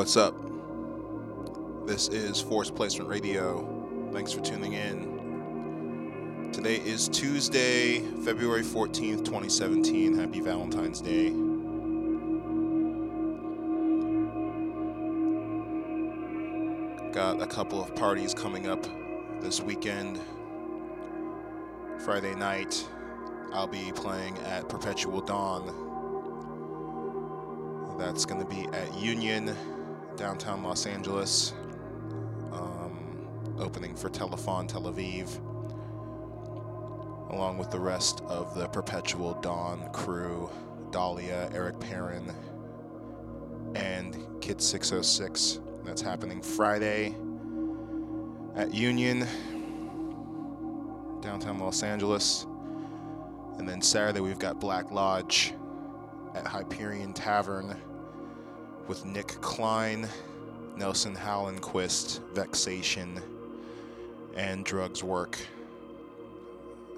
What's up? This is Force Placement Radio. Thanks for tuning in. Today is Tuesday, February 14th, 2017. Happy Valentine's Day. Got a couple of parties coming up this weekend. Friday night, I'll be playing at Perpetual Dawn. That's going to be at Union, downtown Los Angeles, um, opening for Telefon Tel Aviv, along with the rest of the Perpetual Dawn crew Dahlia, Eric Perrin, and Kid 606. That's happening Friday at Union, downtown Los Angeles. And then Saturday, we've got Black Lodge at Hyperion Tavern with Nick Klein, Nelson Hallenquist, Vexation, and Drugs Work.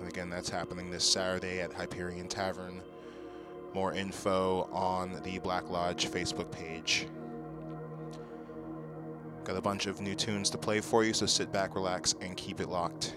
And again, that's happening this Saturday at Hyperion Tavern. More info on the Black Lodge Facebook page. Got a bunch of new tunes to play for you, so sit back, relax, and keep it locked.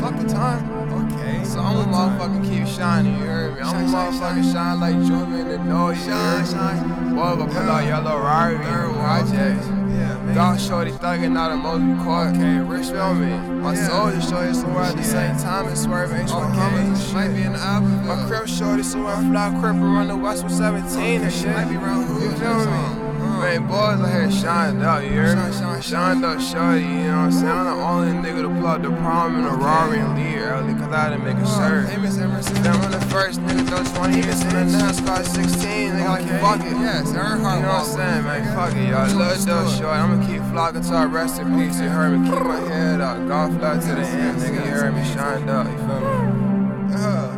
Fuck the time. Okay. So I'ma motherfucking keep shining, you heard me? I'ma motherfucking shine like Juvie in the door, you Shine, shine. Boy, gonna pull out yellow Rari in Third the wall. projects. Yeah, man. Dog shorty thugging out of most record. Okay, rich feel me? My Yeah. soldier shorty somewhere at the same time and swerving H1 Okay, and might be in the Alphaville. My crib shorty somewhere fly crib run the west with 17 and shit. Might be around hood You feel me? Man, boys out here shined out, you heard. Shined up shorty, you know what I'm saying? I'm the only nigga to out the prom in a. Rari and leave early, cause I didn't make a shirt. Hey, Miss Emerson. Then I'm the first nigga throw 20 years in the NASCAR 16, nigga, like fuck it. Yes, Earnhardt You know what I'm saying, man? Fuck it, y'all. Love those short. I'ma keep flocking till I rest in peace. You heard me? Keep my head up. Golf fly to the end, nigga. You heard me? Shined up. You feel me? Uh.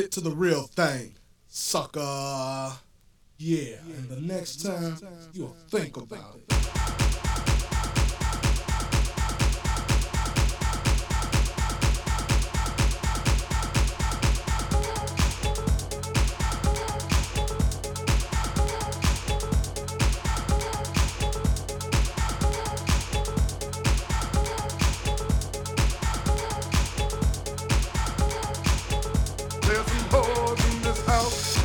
get to the real thing, sucker. Yeah, and the next time, you'll think about it. Oh.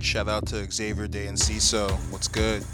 Shout out to Xavier Day and CISO. What's good?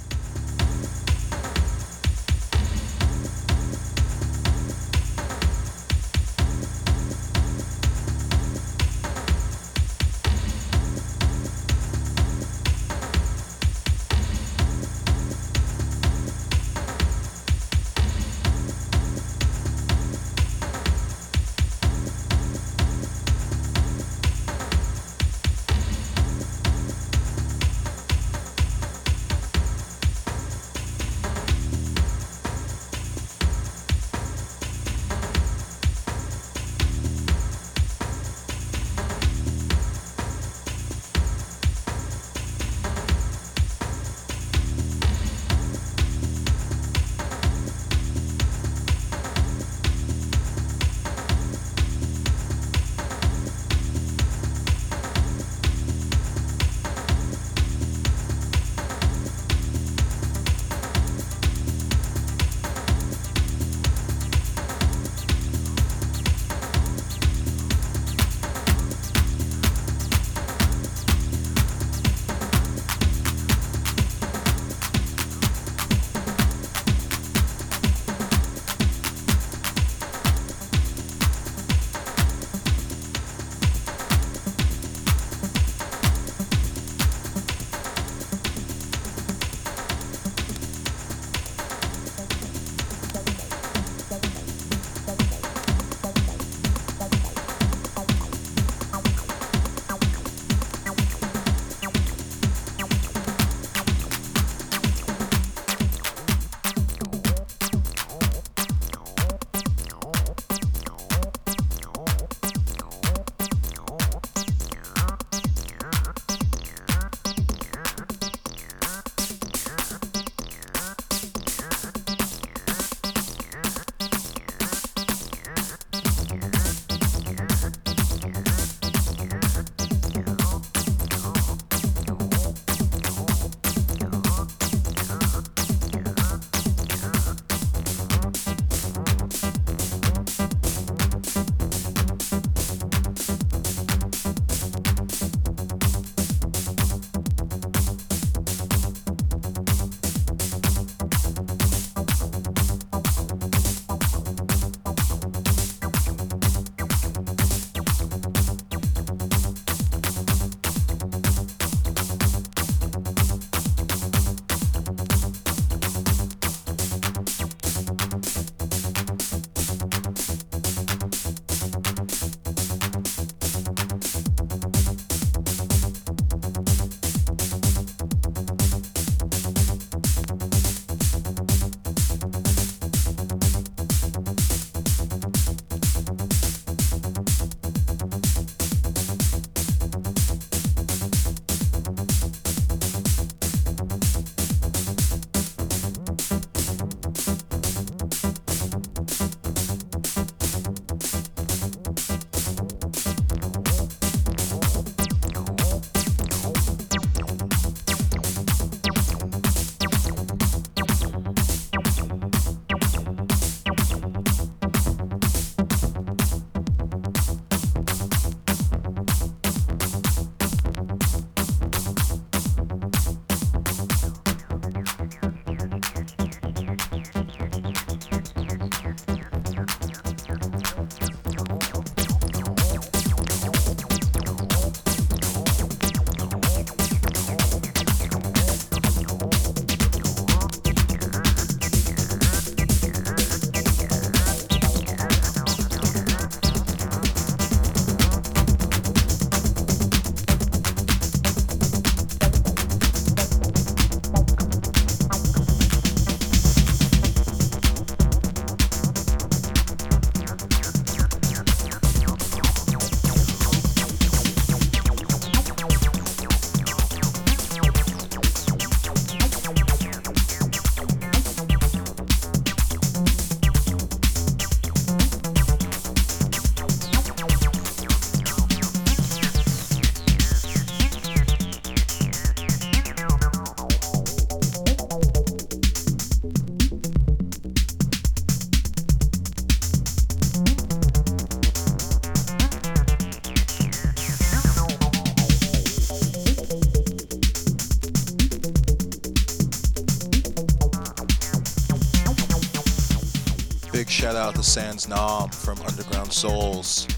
Sans Nom from Underground Souls.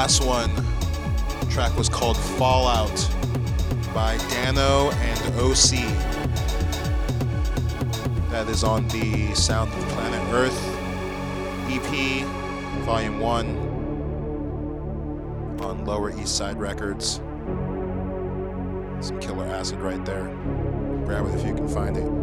Last one track was called Fallout by Dano and OC. That is on the Sound of Planet Earth EP, Volume 1, on Lower East Side Records. Some killer acid right there. Grab it if you can find it.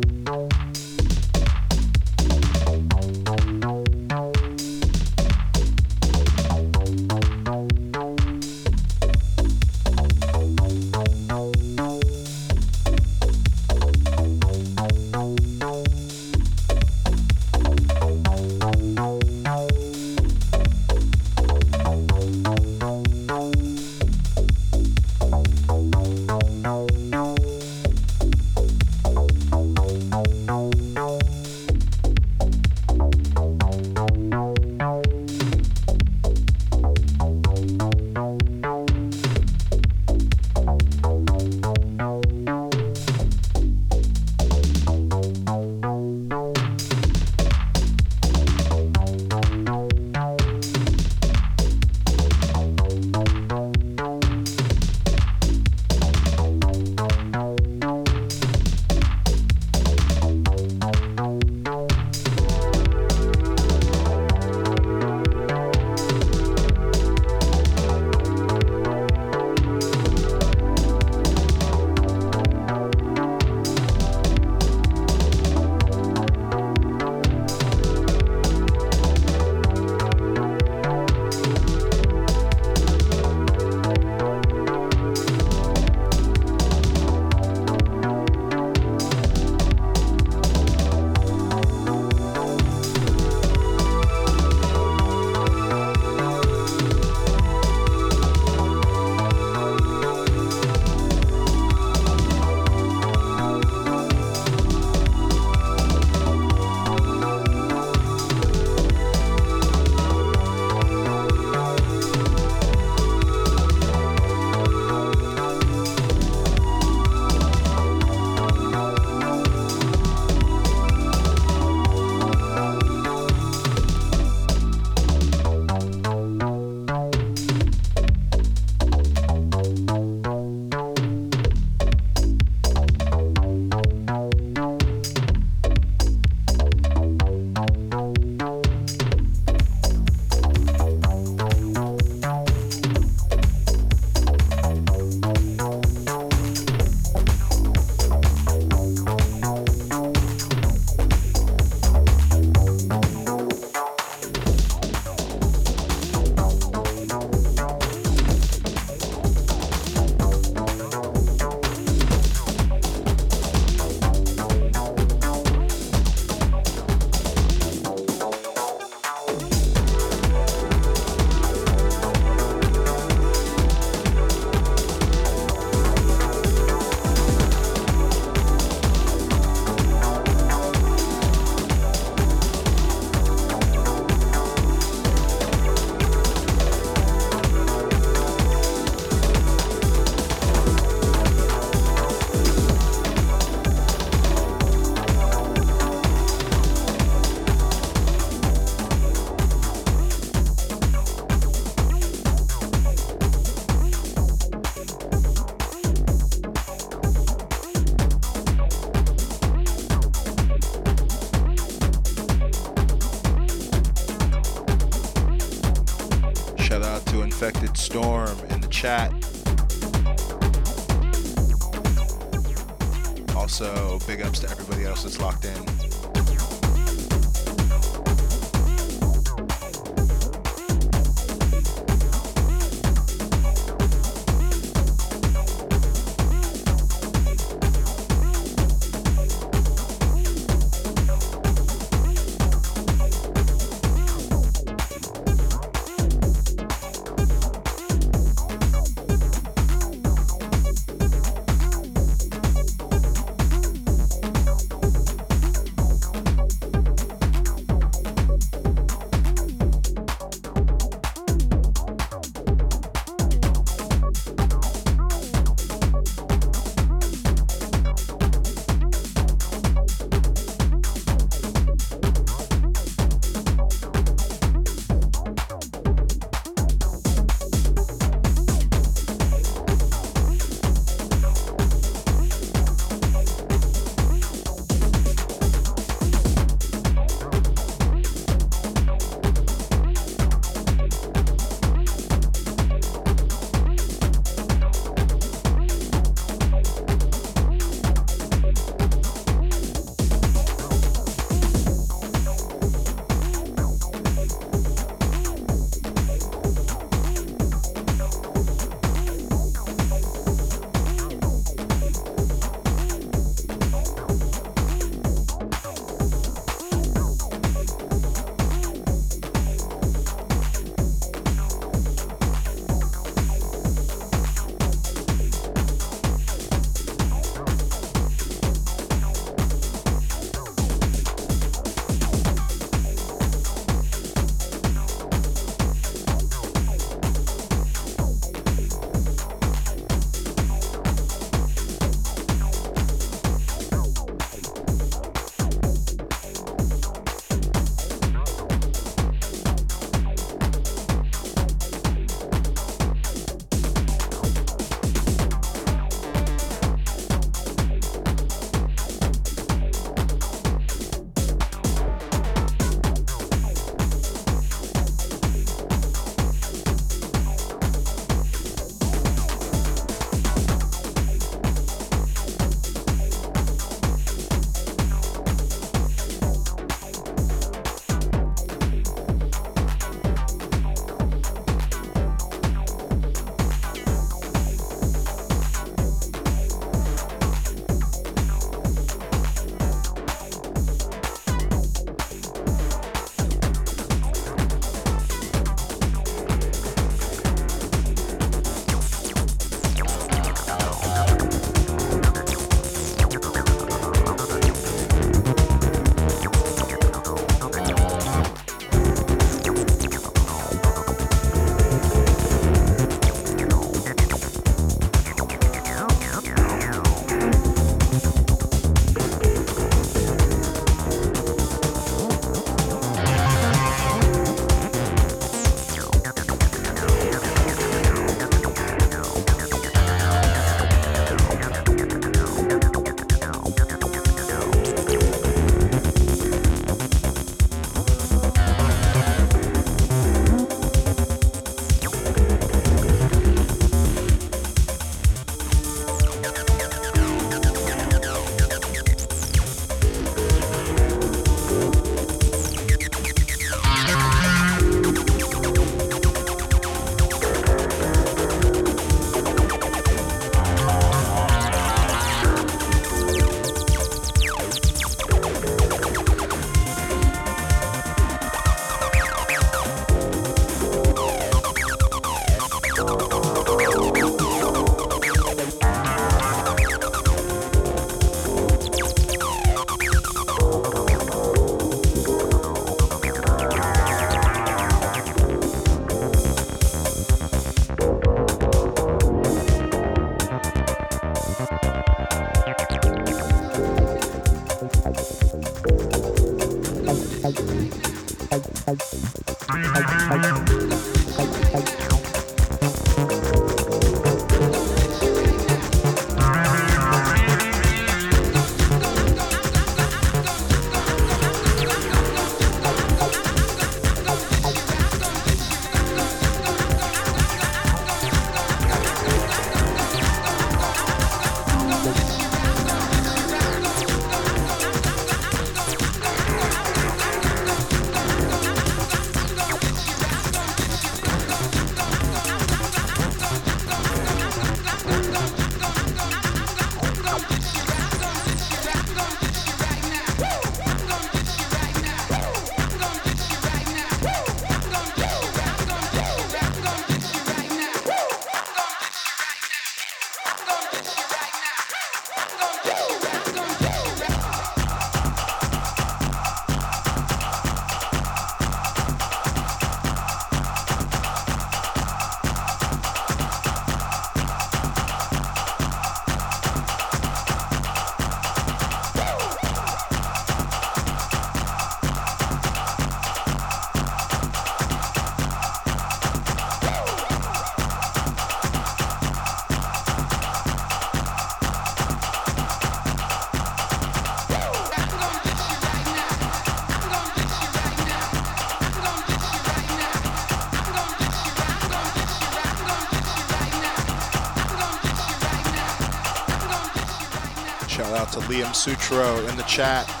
Liam Sutro in the chat.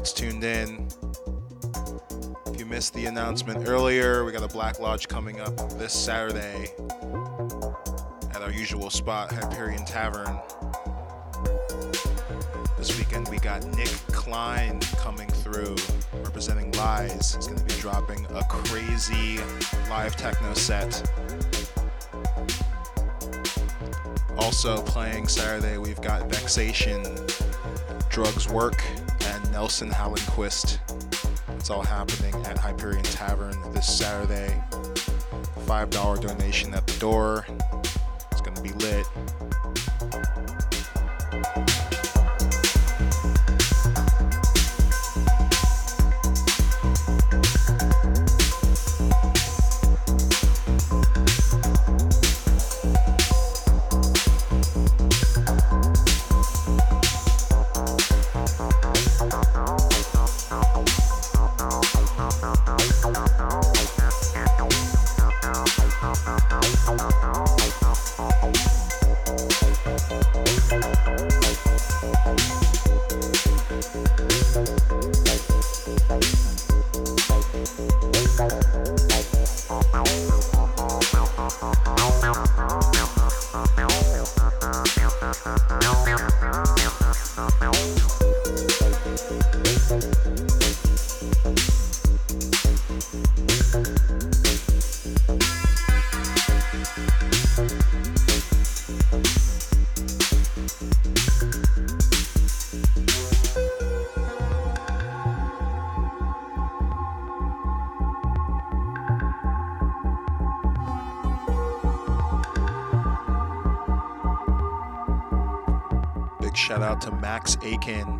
That's tuned in. If you missed the announcement earlier, we got a Black Lodge coming up this Saturday at our usual spot, Hyperion Tavern. This weekend we got Nick Klein coming through, representing Lies. He's going to be dropping a crazy live techno set. Also playing Saturday, we've got Vexation, Drugs Work, Nelson Hallenquist. It's all happening at Hyperion Tavern this Saturday. $5 donation at the door. Max Aiken.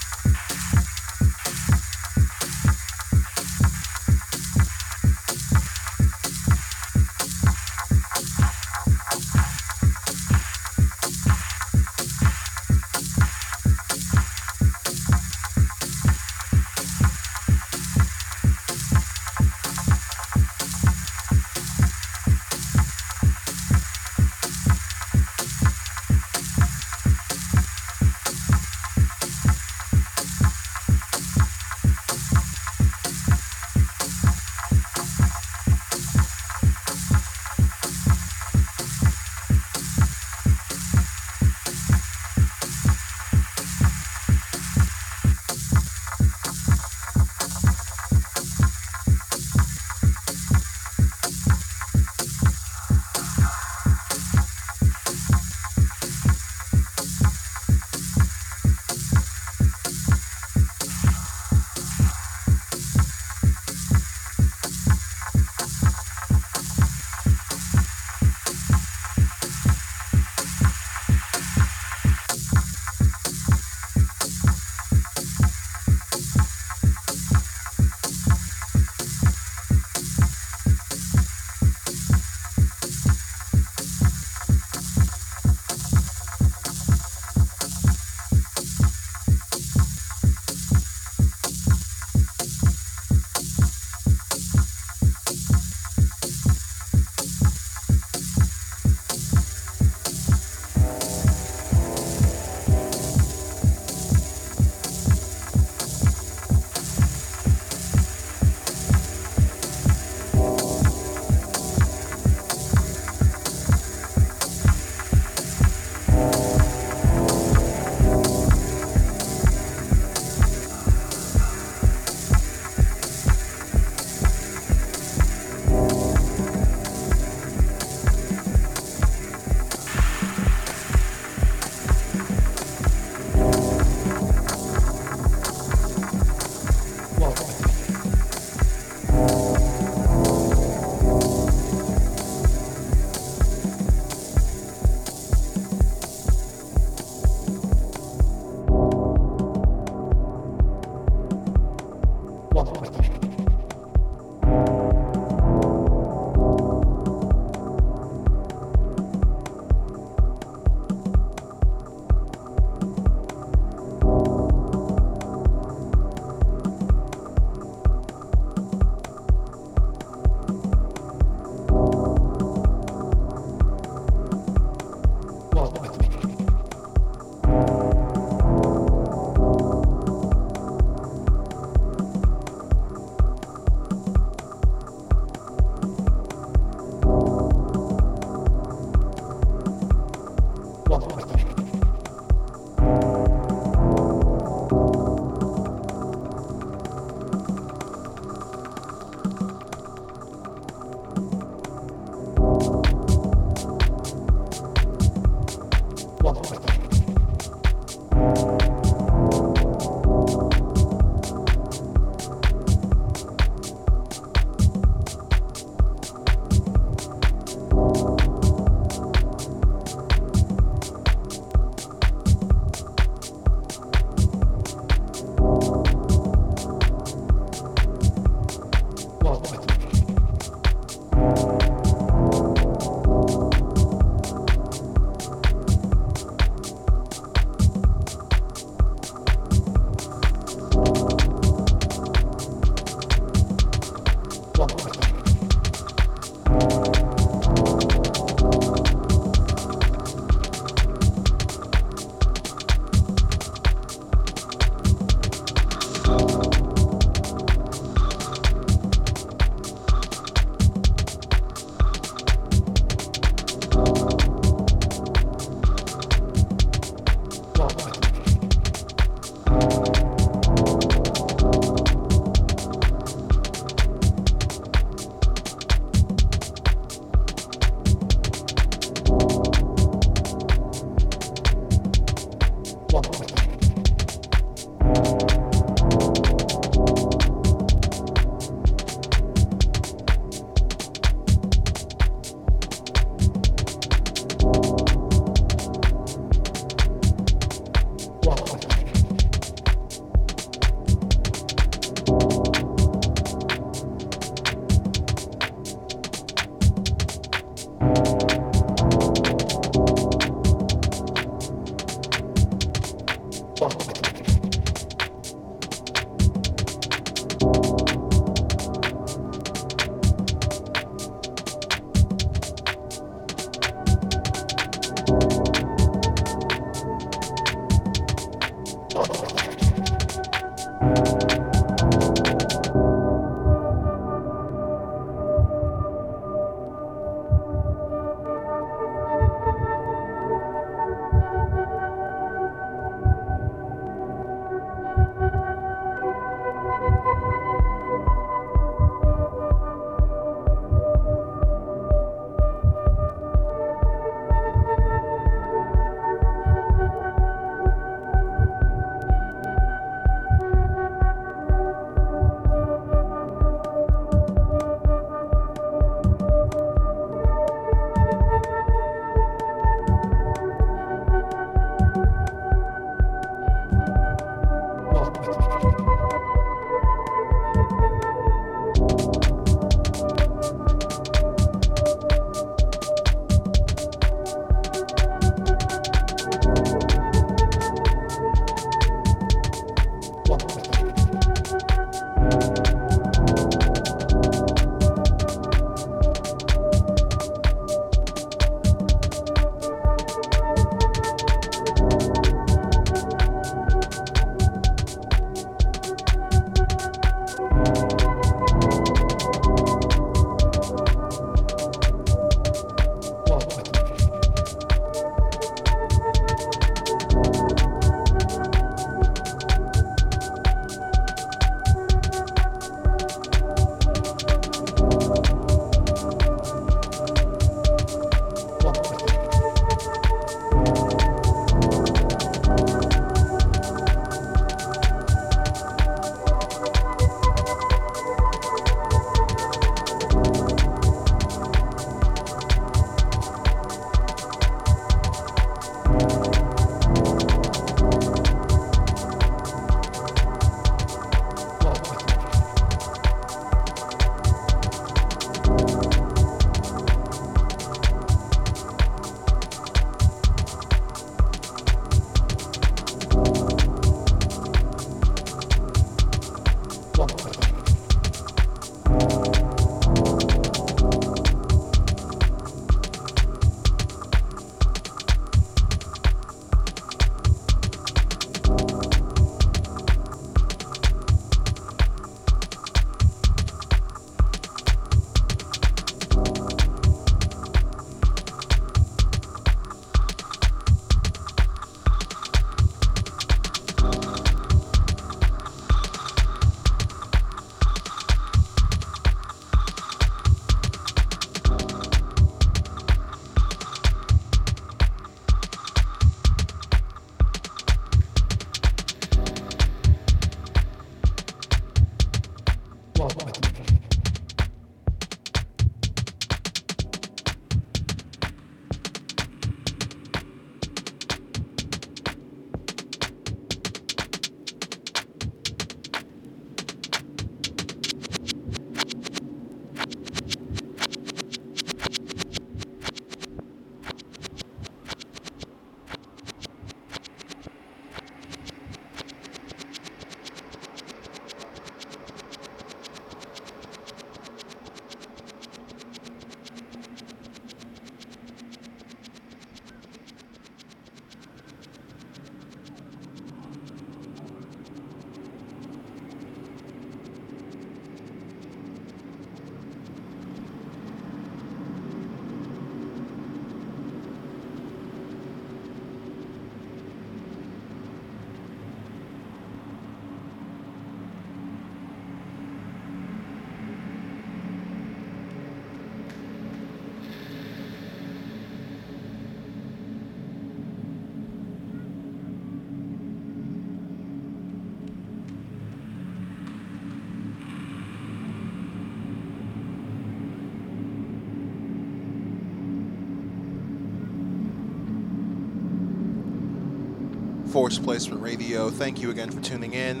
Force Placement Radio. Thank you again for tuning in.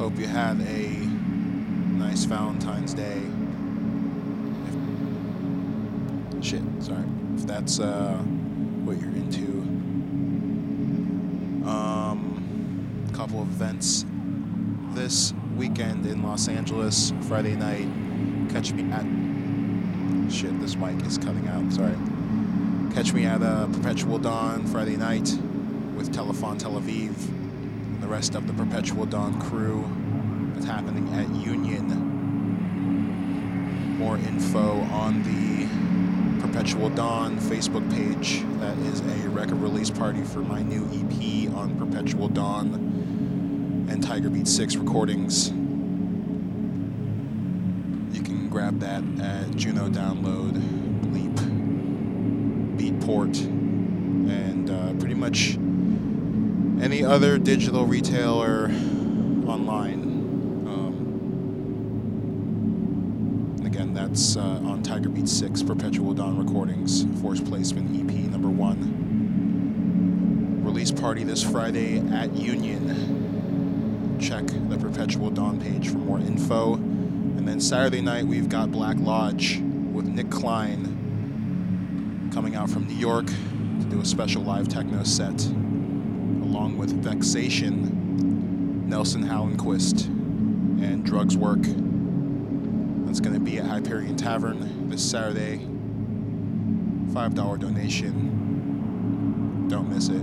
Hope you had a nice Valentine's Day. If, shit, sorry. If that's uh, what you're into. Um, a couple of events this weekend in Los Angeles, Friday night. Catch me at. Shit, this mic is cutting out. Sorry. Catch me at uh, Perpetual Dawn Friday night with Telefon Tel Aviv and the rest of the Perpetual Dawn crew. It's happening at Union. More info on the Perpetual Dawn Facebook page. That is a record release party for my new EP on Perpetual Dawn and Tiger Beat 6 recordings. Grab that at Juno Download, Bleep, Beatport, and uh, pretty much any other digital retailer online. Um, again, that's uh, on Tiger Beat 6 Perpetual Dawn Recordings, Force Placement EP number one. Release party this Friday at Union check the Perpetual Dawn page for more info. Saturday night, we've got Black Lodge with Nick Klein coming out from New York to do a special live techno set, along with Vexation, Nelson Hallenquist, and Drugs Work. That's going to be at Hyperion Tavern this Saturday. $5 donation. Don't miss it.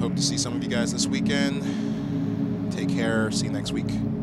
Hope to see some of you guys this weekend. Take care. See you next week.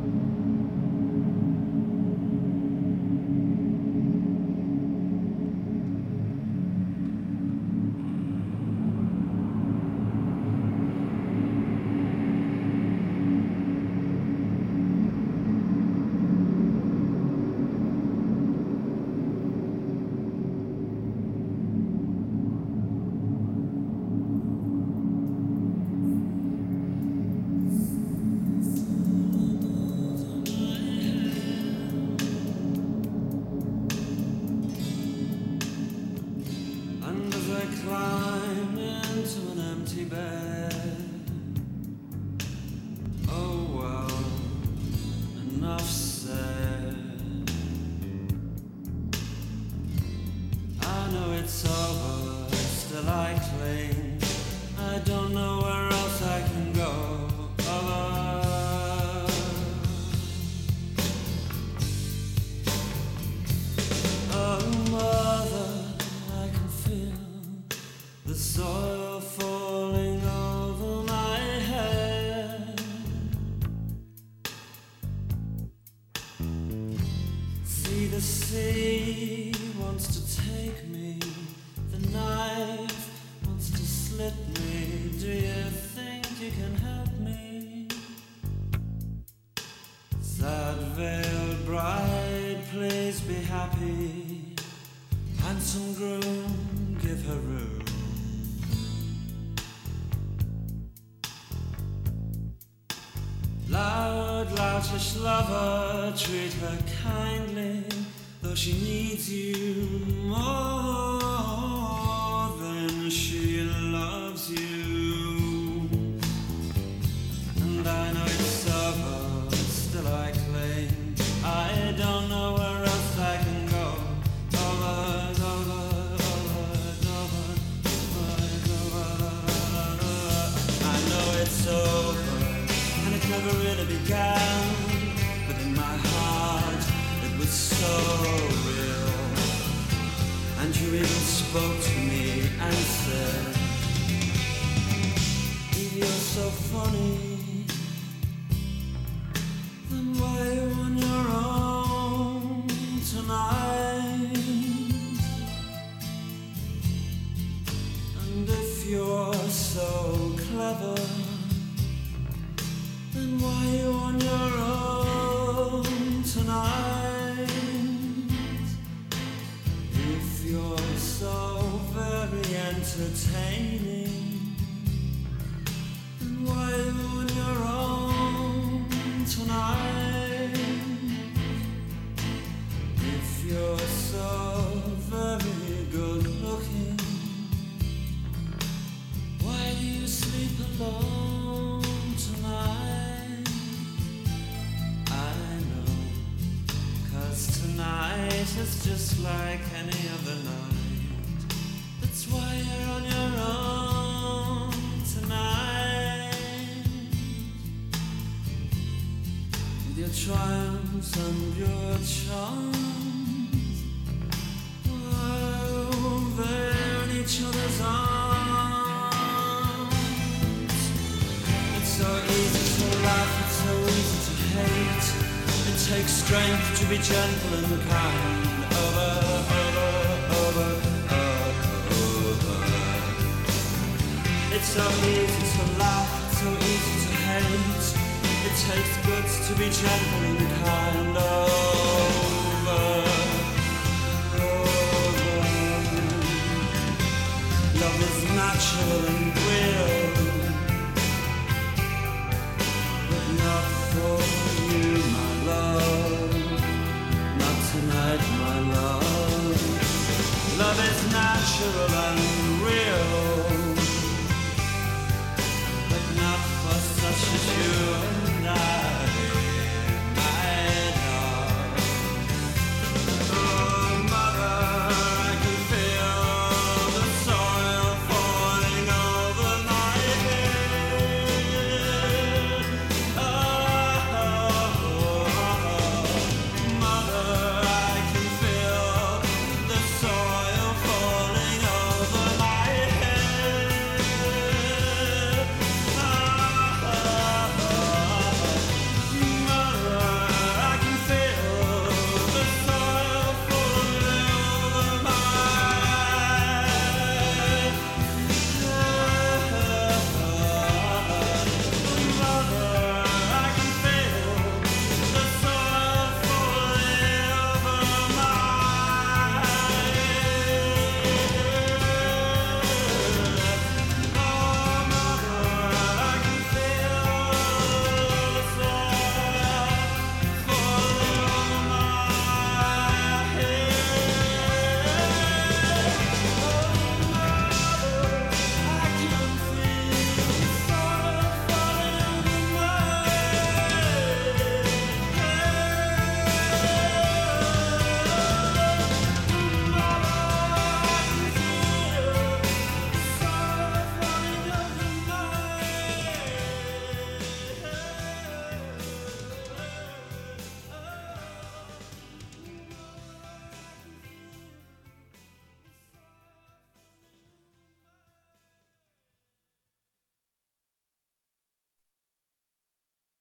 Even strength